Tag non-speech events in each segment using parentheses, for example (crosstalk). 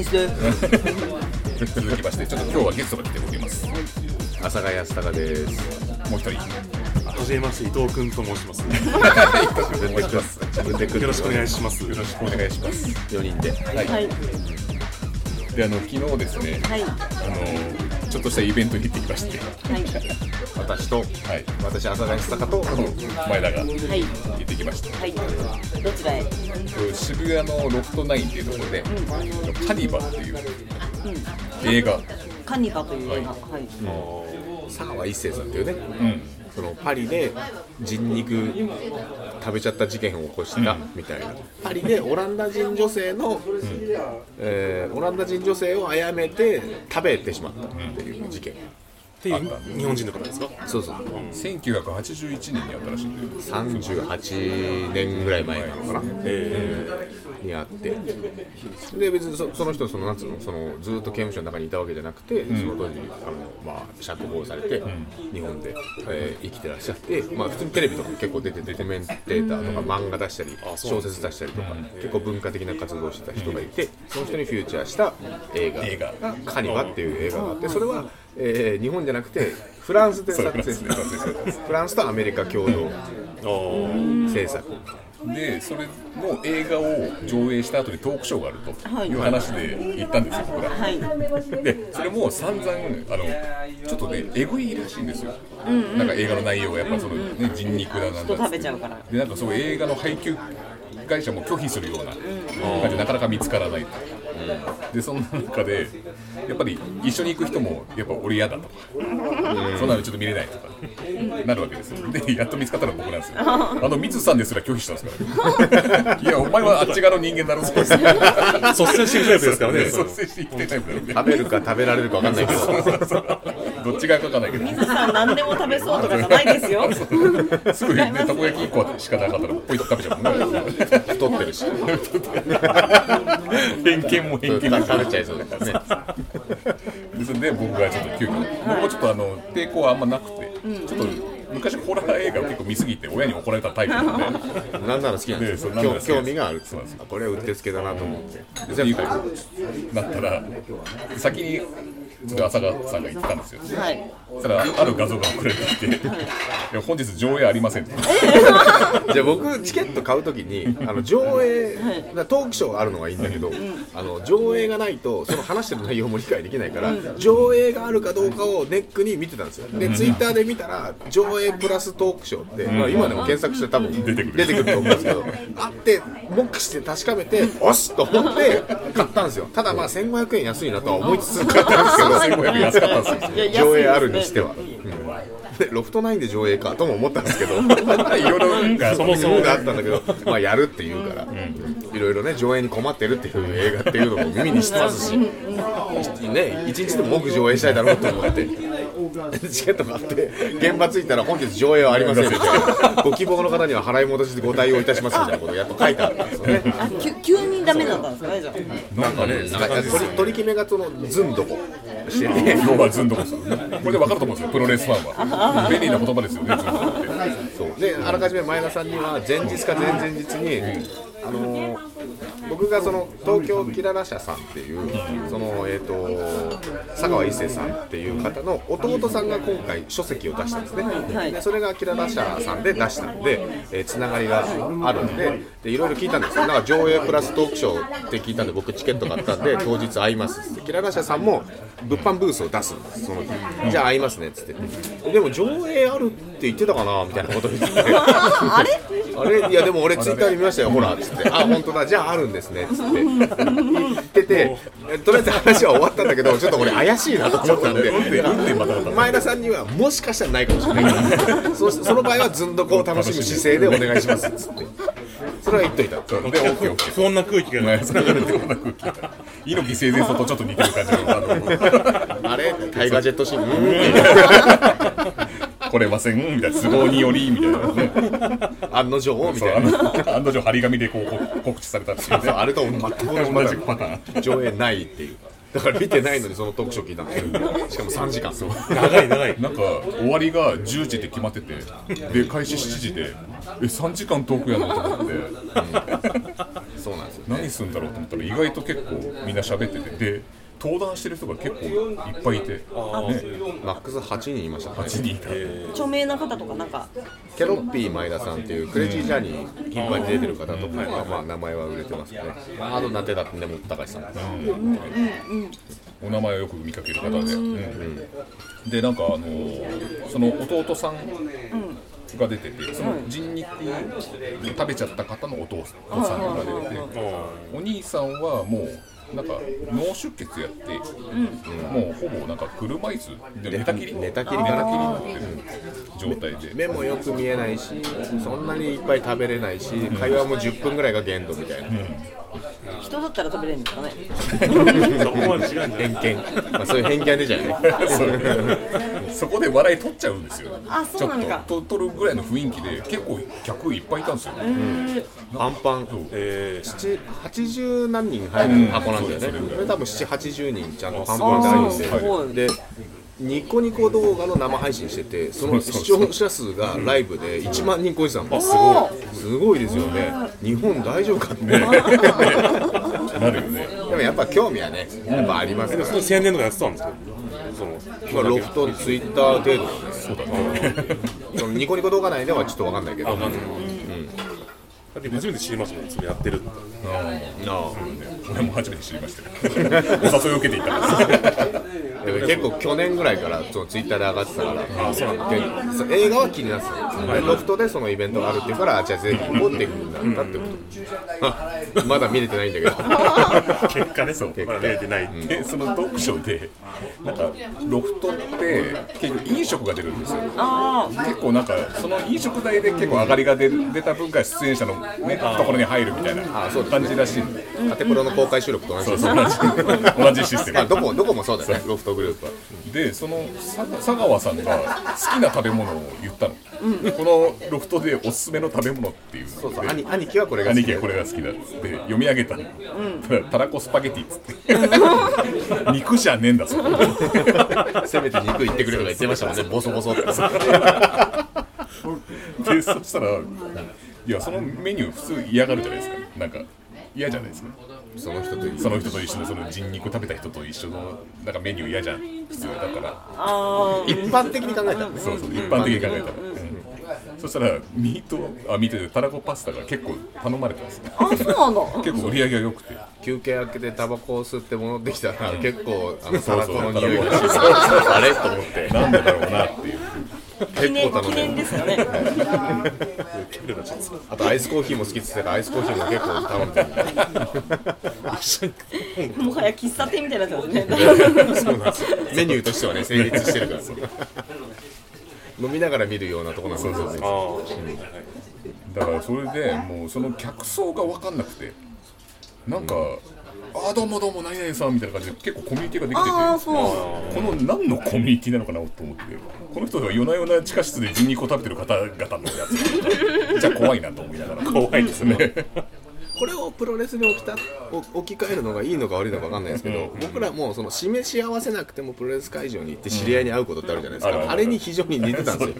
いですね大西です。続きましてちょっと今日はゲストが来ております阿佐ヶ谷康隆です。もう一人はじめまして伊藤君と申します。よろしくお願いします。よろしくお願いします4人で。はい、はい。であの昨日ですね、はい。あのちょっとしたイベントに行ってきましてはい。私と、はい私、阿佐ヶ谷康隆と、前田が行はい。ってきましたはい。どちらへ？渋谷のロフトナインっていうところで、カニバっていう映画、カニバという映画。はい。佐川一生さんっていうね、うん、そのパリで人肉食べちゃった事件を起こしたみたいな、パリでオランダ人女性の、えーオランダ人女性を殺めて食べてしまったっていう事件、っていう。日本人の方ですか？そうそう。1981年にあったらしいんだよ38年ぐらい前なのかな、にあって。で別にそその人そのなんつうの？そのずっと刑務所の中にいたわけじゃなくて、その当時あの、まあ、釈放されて、日本で、えー生きてらっしゃって、まあ、普通にテレビとかも結構出ててコメンテーターとか漫画出したり、小説出したりとか、結構文化的な活動をしてた人がいてその人にフューチャーした映画。映画。が「カニバ」っていう映画があってそれは、えー日本じゃなくてフランスでフランスで撮影されたんですフランスとアメリカ共同制作。でそれの映画を上映した後にトークショーがあるという話で行ったんですよ、僕ら。はい。でそれも散々あのちょっとねエグいらしいんですよ、なんか映画の内容がやっぱその、ね、人肉だなんだ食べちゃうから。でなんかそう映画の配給会社も拒否するような感じでなかなか見つからないと、でそんな中でやっぱり一緒に行く人もやっぱ俺嫌だとか、そんなのちょっと見れないとかなるわけですよ。でやっと見つかったのは僕なんですよ。あの水さんですら拒否したんですから、いやお前はあっち側の人間だろそうですね率先してるタイプですからね。率先して生きてるタイプ食べるか食べられるか分かんないけど。どっちがかわかんないけど。水さん何でも食べそうとかじゃないですよ。(laughs) すぐねたこ焼き1個しかなかったらポイッと食べちゃうもんね。太ってるし。(laughs) 偏見も偏見も食べちゃいそうだからね。ですんで僕がちょっと急遽僕もちょっとあの抵抗はあんまなくてちょっと昔ホラー映画を結構見すぎて親に怒られたタイプなんで。何なら好きなんですよ。ねそうなんなら好き興興味があるそうなんですよ。これはうってつけだなと思って。全部なったら先にちょっと浅川さんが言ったんですよ。はい。そしたらある画像が送られてきて「いや本日上映ありません」(laughs) じゃあ僕チケット買うときに (laughs) あの上映トークショーがあるのはいいんだけどあの上映がないとその話してる内容も理解できないから上映があるかどうかをネックに見てたんですよ。でツイッターで見たら上映プラストークショーってまあ今でも検索して多分出てくる。出てくると思うんですけど (laughs) あって目視して確かめておっと思って買ったんですよ。ただまあ1500円安いなとは思いつつ買ったんですけど。1500円安かったんですよ。上映あるにしては、うん (laughs) でロフトナインで上映かとも思ったんですけど (laughs) いろいろなんかそもそもがあったんだけど、まあ、やるっていうから、いろいろね上映に困ってるっていう映画っていうのも耳にしてますし、ね、一日でも多く上映したいだろうと思って。(laughs) チケット買って現場着いたら本日上映はありませんみたいな。(laughs) ご希望の方には払い戻しでご対応いたしますみたいなことをやっぱ書いてあったんですよね。急にダメだったんですかねじゃあ。なんかねなんか取り取り決めがそのずんどこ。してて要はずんどこ。ですよねこれで分かると思うんですよ。プロレスファンは。便利な言葉ですよねずんどこって。そう。であらかじめ前田さんには前日か前々日に、あのー僕がその東京キララ社さんっていうそのえっ、と佐川一生さんっていう方の弟さんが今回書籍を出したんですね、はい。でそれがキララ社さんで出したんで、えーつながりがあるんででいろいろ聞いたんですよ。なんか上映プラストークショーって聞いたんで僕チケット買ったんで当日会いますって。キララ社さんも物販ブースを出すんです。その日。じゃあ会いますねっつって。でも上映あるって言ってたかなみたいなこと言って。て (laughs) あれ？あれ？いやでも俺ツイッターで見ましたよ。ほらっつって。あ本当だ。じゃああるんですねっつって。言っててえとりあえず話は終わったんだけどちょっと俺怪しいなと思ったんで。前田さんにはもしかしたらないかもしれない。からそその場合はずんどこを楽しむ姿勢でお願いしますっつって。それは言っといた。で不穏な空気が。前田さんが出てこな空気が猪木生前さんとちょっと似てる感じの (laughs) あれ？タイガージェットシーン。うーん。来れません。みたいな。都合によりみたいなね。案の定みたいな。の案の定張り紙でこうこ告知されたっていうね。(laughs) あれと全く同じパターン。上映ないっていう。だから見てないのにそのトークショー聞いたんですよしかも3時間。そう。長い長い。なんか終わりが10時って決まっててで開始7時でえ3時間トークやのと思って。そうなんですよ何するんだろうと思ったら意外と結構みんな喋ってて。で登壇してる人が結構いっぱいいて、ね、マックス8人いましたね。8人いた、著名な方とかなんか。ケロッピー前田さんっていうクレイジージャーニー頻繁に出てる方とかはまあ名前は売れてますね。あとなんてだってねも高橋さん。お名前をよく見かける方で、うん。でなんかあのーその弟さんが出ててその人肉食べちゃった方のお父さんが出てて。お兄さんはもうなんか脳出血やって、もうほぼなんか車椅子で寝たきり寝たきり。寝たきりになってる状態で。目もよく見えないしそんなにいっぱい食べれないし会話も10分ぐらいが限度みたいな人だったら食べれるんですかね。そこまで違う偏見、まあ、そういう偏見でじゃない。(laughs) そこで笑い取っちゃうんですよ。あそうなのかちょっと。と取るぐらいの雰囲気で結構客いっぱいいたんですよ、パンパンえー、80何人入る箱なんだよね、うんこれ多分780人ちゃんとパンパンで入って。あーてでニコニコ動画の生配信しててその視聴者数がライブで1万人超えてたの、すごい。すごいですよね。日本大丈夫かって、(laughs) なるよね。でもやっぱ興味はねやっぱありますから。その宣伝とかやってたんですけどそのまあ、ロフト、ツイッター程度のね、そうだ。ね。そのニコニコ動画内ではちょっとわかんないけど、わかんだって初めて知りましたもんそれやってるって。俺も初めて知りましたよ。(laughs) お誘いを受けていたでも結構去年ぐらいからそのツイッターで上がってたから、でそう映画は気になってたんですよ、ロフトでそのイベントがあるっていうから、あじゃあぜひ行こうっていうふうになったってこと、あまだ見れてないんだけど、(laughs) 結果ねそうまだ見れてないって。でその読書でなんかロフトって結構飲食が出るんですよ。あ結構なんかその飲食代で結構上がりが出る出た分が出演者の、ね、ところに入るみたいな感じらしい。んでカテプロの公開収録と同じ。そうですそう同じ。(laughs) 同じシステまあ、ムどこどこもそうだよね、ロフトグループは。でそのさ佐川さんが好きな食べ物を言ったの、このロフトでおすすめの食べ物っていうので。兄兄貴はこれが好き兄貴はこれが好きだっつって読み上げたの、たらたらこスパゲティっつって。(laughs) 肉じゃねえんだそれせめて肉言ってくれとか言ってましたもんね、(laughs) ボソボソって。でそしたらいやそのメニュー普通嫌がるじゃないですか。なんか嫌じゃないですか。その人と一緒。その人と一緒のその人肉食べた人と一緒のなんかメニュー嫌じゃん。普通だから。あ一般的に考えたらね。そうそう一般的に考えたら、うんそしたらミートあミートでたらこパスタが結構頼まれてますね。あそうなんだ (laughs) 結構売り上げが良くて。休憩明けでタバコを吸って戻ってきたら、結構あのそうそうタラコの匂いが。してあれ？と思って。なんでだろうなっていう。記念記結構頼んで念ですよね。あとアイスコーヒーも好きって言ってたからアイスコーヒーも結構頼んでる。もはや喫茶店みたいになってますね。メニューとしてはね成立してるから飲みながら見るようなとこなんですよだからそれでもうその客層が分かんなくてなんか、ああどうもどうも何々さんみたいな感じで結構コミュニティができててああそう。この何のコミュニティなのかなと思って。この人が夜な夜な地下室で人肉を食べてる方々のやつ。(laughs) じゃあ怖いなと思いながら。怖いですねこれをプロレスに置きたお置き換えるのがいいのか悪いのか分かんないですけど、僕らもその示し合わせなくてもプロレス会場に行って知り合いに会うことってあるじゃないですか、うん。あれに非常に似てたんですよ。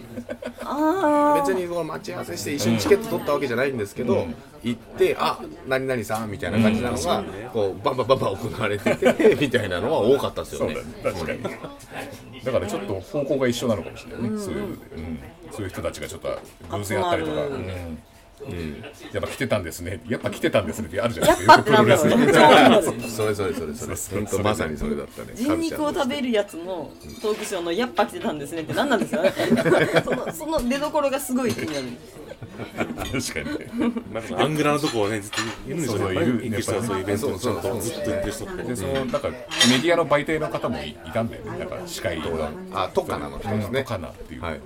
あ別にこう待ち合わせして一緒にチケット取ったわけじゃないんですけど、行ってあ何々さんみたいな感じなのが、こうバンバンバンバン行われててみたいなのは多かったですよね。そうだね。確かに。だからちょっと方向が一緒なのかもしれないね、そういう、うん、そういう人たちがちょっと偶然あったりとか、うん。やっぱ来てたんですね。やっぱ来てたんですねってあるじゃないですか。やっぱってなんだろうねそれそれそれそれ。本当まさにそれだったね。人肉を食べるやつのトークショーのやっぱ来てたんですねって何なんですかね。(laughs) そのその出所がすごい気になる。確かに。ねなんかアングラのとこはねずっといるんですよねそういる行く人はそういうイベントにちゃんそうそうとずっと行ってる人ってでそのなんかメディアの媒体の方もいいたんだよね。なんか司会とかあトカナの人ですね。とかなっていう、はい、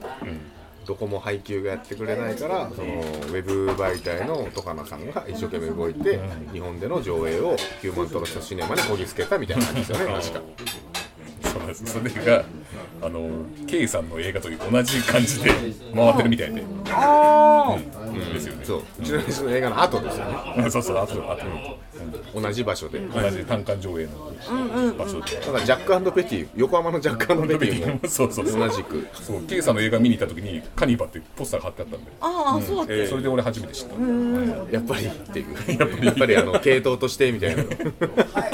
どこも配給がやってくれないからそのウェブ媒体のトカナさんが一生懸命動いて、日本での上映をヒューマントラストシネマにこぎつけたみたいな感じですよね確かで (laughs) すそれがあの K さんの映画と同じ感じで回ってるみたいで、あですよね。そう。ちの話の映画の後ですよね。そうそうあとあと同じ場所で。同じ単館上映の場所で。だからジャックペティ横浜のジャックペティも (laughs) そうそうそう。同じく。そう。ケイさんの映画見に行った時にカニバってポスターが貼ってあったんで。ああそうだっけそれで俺初めて知った。やっぱり。(laughs) っていうやっぱりあの系統としてみたいな。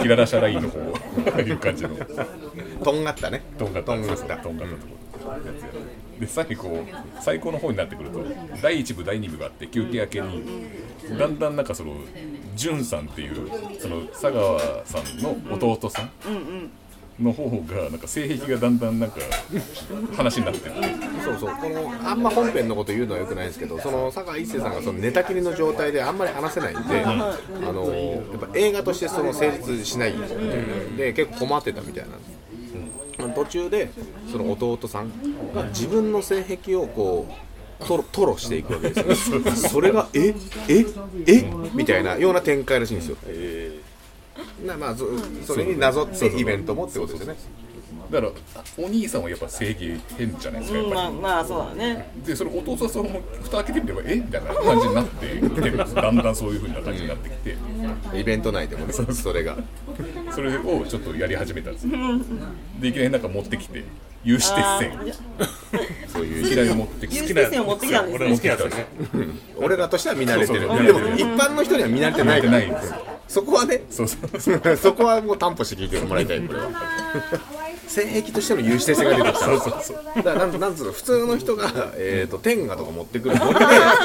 キララシャラインの方いう感じのとんがったね。とんがった。とんがった。とんがったところで最後最高の方になってくると第1部第2部があって休憩明けにだんだんなんかその潤さんっていうその佐川さんの弟さんの方がなんか性癖がだんだんなんか話になってってそうそう。このあんま本編のこと言うのはよくないんですけどその佐川一生さんがその寝たきりの状態であんまり話せないんで、あのやっぱ映画としてその成立しない。で結構困ってたみたいなんです、途中でその弟さんが自分の性癖をこうトロトロしていくわけですよ。(laughs) それがえええみたいなような展開らしいんですよ、なまあそそれになぞってイベントもってことですよねだからお兄さんはやっぱ性癖変じゃないですかまあまあそうだね。りでそれ弟さんも蓋開けてみればえみたいな感じになってきてるんですだんだんそういう風な感じになってきて。イベント内でもねそれが。それをちょっとやり始めたんですよ。でいきなりなんか持ってきて有刺鉄線。そういう。いきなり持ってきて。有刺鉄線を持ってきたんです俺も好きなんですよね俺らとしては見慣れてる。そうそうでも一般の人には見慣れてない。からないんですよ。そこはねそうそうそう。そこはもう担保して聞いてもらいたいこれは (laughs) 性癖としての有刺鉄線が出てきた。そうそうそう。だからなんなんつうの普通の人が、えー、と天下とか持ってくるノリ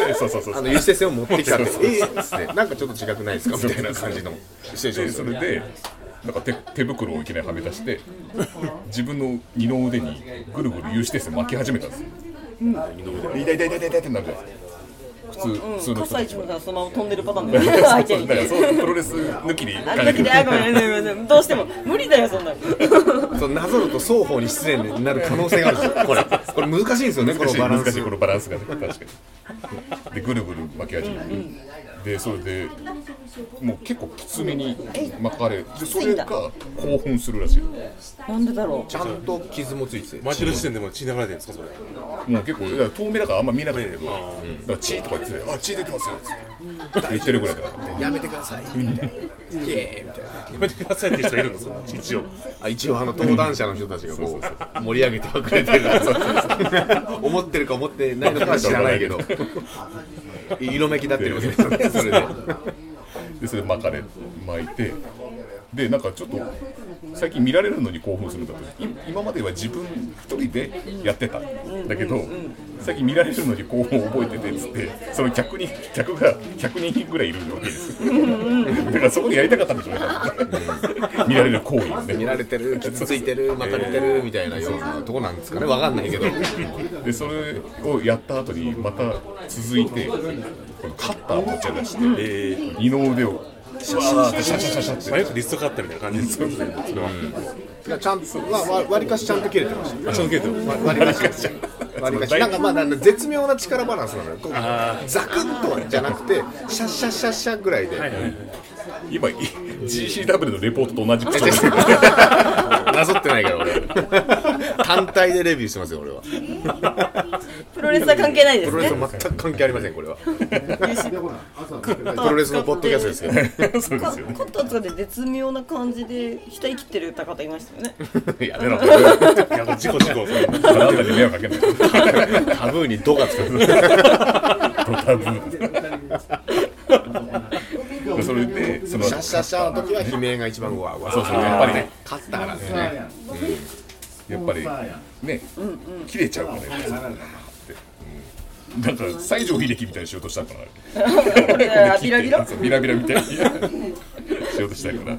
でそうそうそうあの有刺鉄線を持ってきたってええっつってなんかちょっと違くないですか？みたいな感じのシチュエーションで。それでなんか手手袋をいきなりはめ出して自分の二の腕にぐるぐる有刺鉄線巻き始めたんですよ。痛い痛い痛い痛い痛いってなるじゃないですか普通普通のそのまま飛んでるパターンだよね。そうプロレス抜きであごめんねごめん。ねどうしても無理だよそんなのそうなぞると双方に失礼になる可能性がある。んですよこれ。これ難しいんですよねこのバランス難しいこのバランスがね。確かに。でぐるぐる巻き始めてでそれでもう結構きつめに巻かれでそれが興奮するらしい。なんでだろちゃんと傷もついてて。巻いてる時点でもう血流れてるんですかそれもう結構いや遠目だからあんま見えなかったけど、だから血とか言ってて、あ血出てますよ。って言ってるぐらいだから、やめてください。みたいなイエーイみたいなやめてくださいって人いるんですか一応あ一応あの登壇者の人たちがこう盛り上げてはくれてる。思ってるか思ってないのかは知らないけど。(laughs) 色めきだってるわけですよねそれででそれで巻かれ巻いて、でなんかちょっと最近見られるのに興奮するんだと、い今までは自分一人でやってた。んだけど、最近見られるのに興奮を覚えててっつって、その客に客が100人ぐらいいるわけです。(laughs) だからそこでやりたかったんでしょうね、見られる行為をね。見られてる傷ついてる巻かれてるみたいなよう。なとこなんですかねわかんないけどでそれをやった後にまた続いてこのカッターを持ち出して、二の腕をシャシャシャシャシャってまあよくリストカッターみたいな感じですよねそれはちゃんとわわ割りかしちゃんと切れてましたあちゃんと切れてるわ割りかし割りかしなんかまあ絶妙な力バランスなのよザクッとはじゃなくてシャッシャッシャッシャッぐらいで、今 GCW のレポートと同じ口調ですなぞってないから俺。(laughs) 単体でレビューしてますよ俺は。プロレスは関係ないでプロレスすねは全く関係ありませんこれは。プロレスのポッドキャストですけどそうですよね。コットとかで絶妙な感じで額切ってる歌方いましたよね。(laughs) やめろ。いやもう事故事故あなたに迷惑かけない。タブーに「ド」がつく。ド (laughs) タブそれでそのシャッシャッシャの時は悲鳴が一番うわうわそうそうやっぱりね。カッターなんですねやっぱりね切れちゃうからね。なんか西城秀樹みたいにしようとしたのかな。これビラビラビラビラみたいにしようとしたいから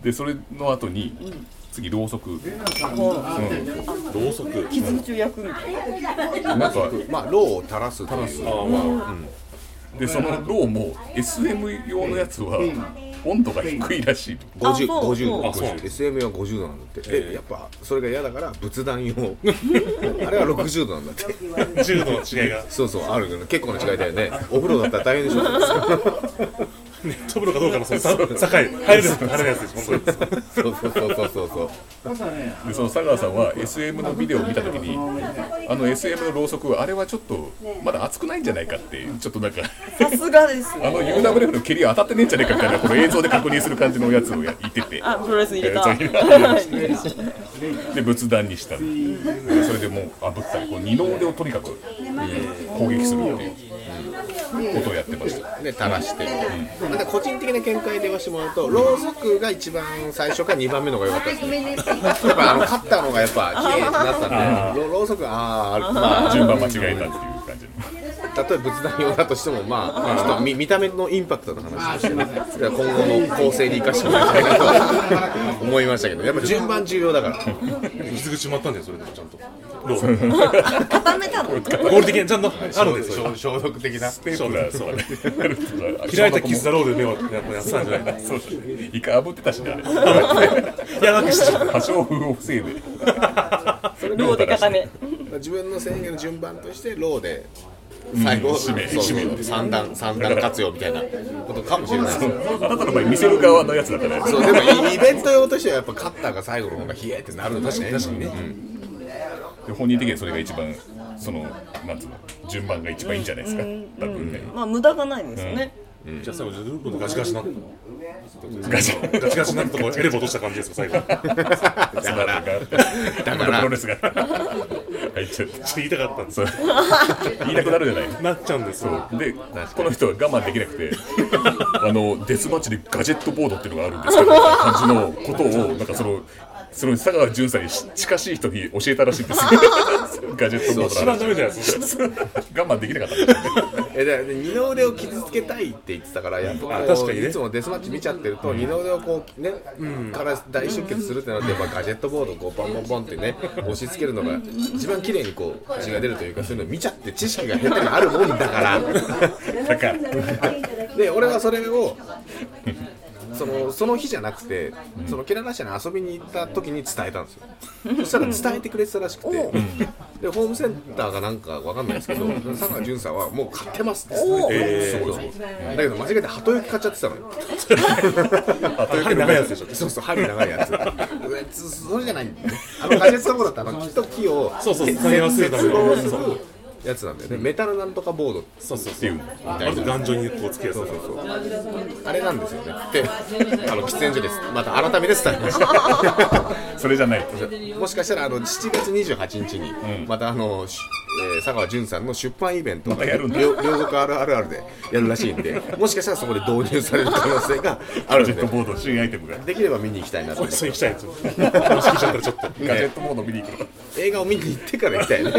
でそれの後に次ろうそく、うん、ろうそく傷口を焼くみたいななんかまあロウを垂らす垂らすでそのろうも SM 用のやつは温度が低いらしい。とあ50そう。50度。そう。SM は50度なんだって。えやっぱそれが嫌だから仏壇用。(laughs) あれは60度なんだって。10度の違いが。そうそうあるけど結構な違いだよね。お風呂だったら大変でしょ。(laughs) ネット風呂かどうかのそのさ境入るやつ入るやつです。本当に。そうそうそうそうそうそう (laughs) でその佐川さんは SM のビデオを見た時にあの SM のろうそくあれはちょっとまだ熱くないんじゃないかってちょっとなんかさすがですあの UWF の蹴り当たってねえんじゃねえかみたいなこの (laughs) 映像で確認する感じのやつをや言ってて。あプロレスに入れた。(laughs) で仏壇にした。それでもう炙ったりこう二の腕をとにかく攻撃するっていうことをやってました。で垂らして、また個人的な見解で言わせてもらうとろうそくが一番最初か2番目の方が良かったですね (laughs) やっぱあのカッターの方がやっぱ綺麗になったんでろろうそくあーあまあ順番間違えたっていう感じの。例えば仏壇用だとしてもまあちょっと見見た目のインパクトの話。としてね今後の構成に生かしてもらいたいなと思いましたけどやっぱ順番重要だから。傷口もあったんだよそれでもちゃんとロー固めたの？合理的にちゃんとあるんですよ。消消毒的な。テープがそうだね開いた傷だろうで目をやっぱやってたんじゃないそうそう一回炙ってたしねあやばくしてしまれ破傷風を防いで。ローで固め自分の制限の順番としてローで最後、締めそうそう締め。三段三段活用みたいなことかもしれないです。よあなたの場合見せる側のやつだから。そうでもイイベント用としてはやっぱカッターが最後の方が冷えってなるんだね。確かにね、で本人的にはそれが一番そのなんつうの順番が一番いいんじゃないですか。多分ね。まあ無駄がないですよね。うじゃあ最後ずっとガチガチなガチガチ。ガチ。になとこエレボ落とした感じですか最後。だから。だから。プロレスが入っちゃって言いたかったんですそう。言いたくなるじゃない。なっちゃうんですよ。でこの人は我慢できなくてあのデスマッチでガジェットボードっていうのがあるんですけどみたいな感じのことをなんかそのその佐川淳さんにし近しい人に教えたらしいんですよ。ガジェットボード一番ダメじゃないですか。我慢できなかったえでで二の腕を傷つけたいって言ってたからやっぱこうあ確かにね。いつもデスマッチ見ちゃってると、二の腕をこうね、から大出血するってなってやっぱガジェットボードをこうボンボンボンってね押し付けるのが一番綺麗にこう血が出るというかそういうのを見ちゃって知識が下手にあるもんだから。だから。で俺はそれをそのその日じゃなくて、そのケララ社に遊びに行った時に伝えたんですよ。そしたら伝えてくれてたらしくて、でホームセンターがなんかわかんないですけど佐川淳さんはもう買ってますって言ってえーそうそうだけど間違えて鳩雪買っちゃってたのよ。針長いやつでしょ。そうそう針長いやつ。つそれじゃないんだよね。あのガジェットボードってあの木と木をそうそう接使い合わせるため接合するそうやつなんだよね。メタルなんとかボードそうそうっていう割と頑丈にこうつけやすいあれなんですよね。で (laughs) あの喫煙所です。また改めて伝えました (laughs) それじゃない。もしかしたらあの7月28日にまたあの、しえー佐川淳さんの出版イベントまたやるんだ。両両国あるあるあるでやるらしいんで (laughs) もしかしたらそこで導入される可能性があるんで。ガジェットボード新アイテムが。できれば見に行きたいなとそう行きたいんです。ちょっと。ガジェットボード見に行くの。映画を見に行ってから行きたいね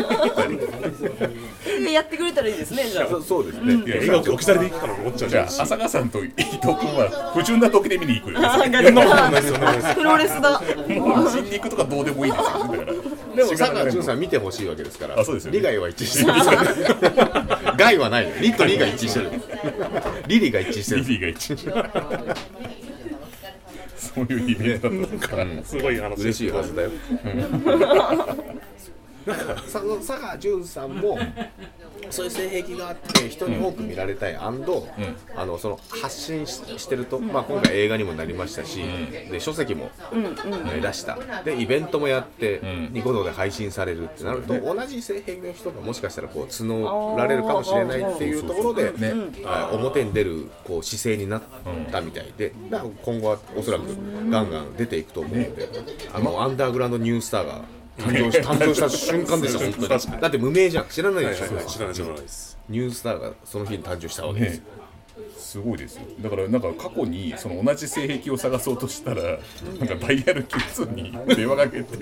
やってくれたらいいですねじゃあそそうですね、いや映画置き去りでいいかなと思っちゃうじゃあ浅川さんと伊藤君は不純な時で見に行くよねあガそんなことないですよねプロレスだ新肉とかどうでもいいですよねだからでも佐川淳さん見てほしいわけですからあそうですよね利害は一致してる害はないの利と利が一致してるリリが一致してるリリーが一致そういうイベントだったからすごい話嬉しいはずだよ。なんか佐佐川淳さんもそういう性癖があって人に多く見られたい、アンドあのその発信ししてると、まあ、今回映画にもなりましたし、で書籍も、えー出した。でイベントもやって、ニコ動で配信されるってなると、同じ性癖の人がもしかしたらこう募られるかもしれないっていうところで、はい表に出るこう姿勢になったみたいで、だから今後はおそらくガンガン出ていくと思うので、あのアンダーグラウンドニュースターが誕生し誕生した瞬間ですよ、本当に。だって無名じゃん、知らないでしょ、知らない知らないです。ニュースターがその日に誕生したわけですよ。すごいですよ。だからなんか過去にその同じ性癖を探そうとしたらなんかダイヤル9に電話かけて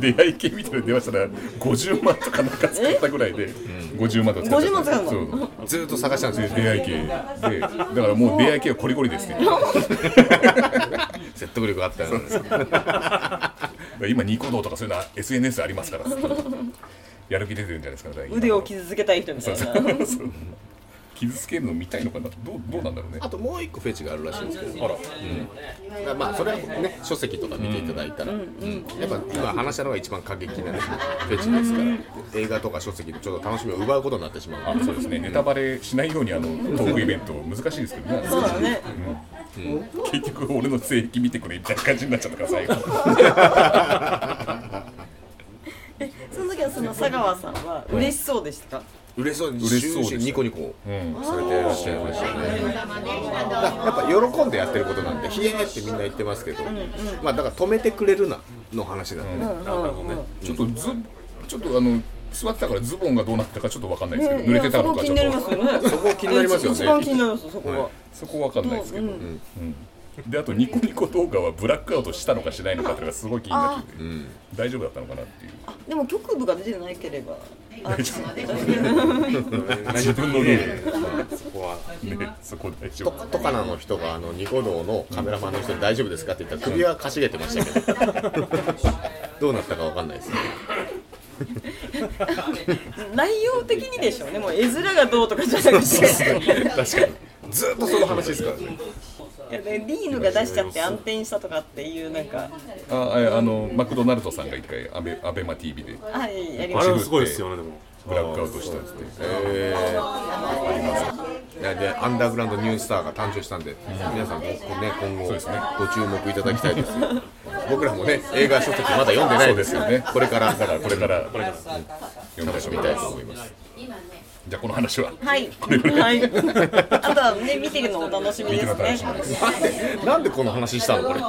出会い系みたいな電話したら50万とかなんか使ったぐららいで50万とか使っちゃ50万使うの？そう。ずーっと探したんですよ、出会い系。でだからもう出会い系はコリコリですね。(laughs) 説得力あったよね。今ニコ動とかそういうのは SNS ありますから。(laughs) やる気出てるんじゃないですか腕を傷つけたい人みたいな傷つけるの見たいのかな？どうどうなんだろうね？あともう一個フェチがあるらしいんですけどあら。だからまあそれはね書籍とか見ていただいたら、やっぱ今話したのが一番過激なねフェチですから。映画とか書籍でちょっと楽しみを奪うことになってしまう。あそうですね。ネタバレしないようにあのトークイベント難しいですけどね。そうだね。結局俺の性癖見てくれみたいな感じになっちゃったから最後。(laughs) えその時はその佐川さんは嬉しそうでした？か、嬉しそうに嬉しそうでした終始ニコニコうん。されてらっしゃいましたね。やっぱ喜んでやってることなんで「ひえー」ってみんな言ってますけど、まあだから止めてくれるなの話だったね、ちょっとずちょっとあの座ってたからズボンがどうなったかちょっとわかんないですけど、ね濡れてたのかちょっいやそこ気になりますとよね。そこ気になりますよね一番気になりますそこが、そこわかんないですけど、うん。うんであとニコニコ動画はブラックアウトしたのかしないのかっていうのがすごい気になってて、大丈夫だったのかなっていう。でも局部が出てなければ。あ大丈夫自分のルーそこは。ルねそこ大丈と夫。とかなの人があのニコ動のカメラマンの人に大丈夫ですかって言ったら首はかしげてましたけど。どうなったかわかんないですね。夫内容的にでしょうね。もう絵面がどうとかじゃなくて。確かに。ずっとその話ですからね。いやでリーヌが出しちゃって暗転したとかっていうなんか。あああのマクドナルドさんが一回アベアベマ t v で。はいやりましあれはすごいですよねでも。ブラックアウトしたって。えー。いやでアンダーグラウンドニュースターが誕生したんで、皆さんもね今後そうですね。ご注目いただきたいです。(laughs) 僕らもね映画書籍まだ読んでないですよね。これからだからこれからこれから。読みたいと思いますじゃあこの話は。たはい。はい。あとはね見てるのお楽しみです見ての楽しみねです。なんでこの話したのこれ？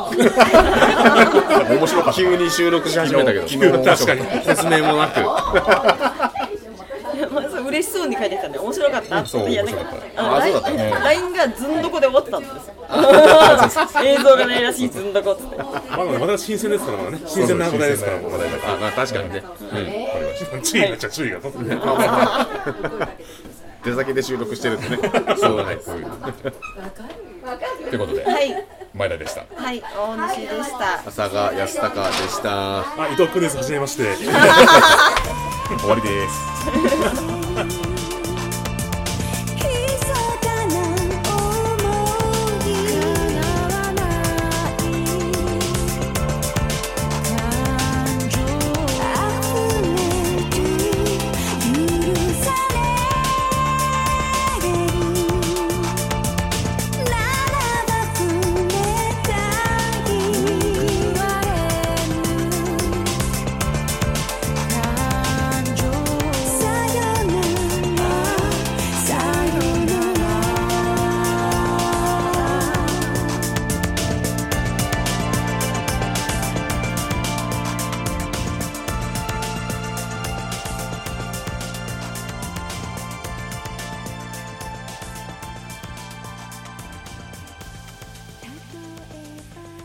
面白かった。急に収録し始めたけど。(laughs) 確かに。説明もなく嬉しそうに書いてきたんで面白かったそういやなんあの LINE がずんどこで終わってたんですよ。映像がないらしいずんどこっつってまだまだ新鮮ですからまだね新鮮な話題ですから話題だあまあ確かにね、注意が注意が出先で収録してるんでね。そうだね。という (laughs) ことで。はい前田でした。はい大西でした。浅賀康隆でした。あ伊藤君ですはじめまして。(laughs) 終わりです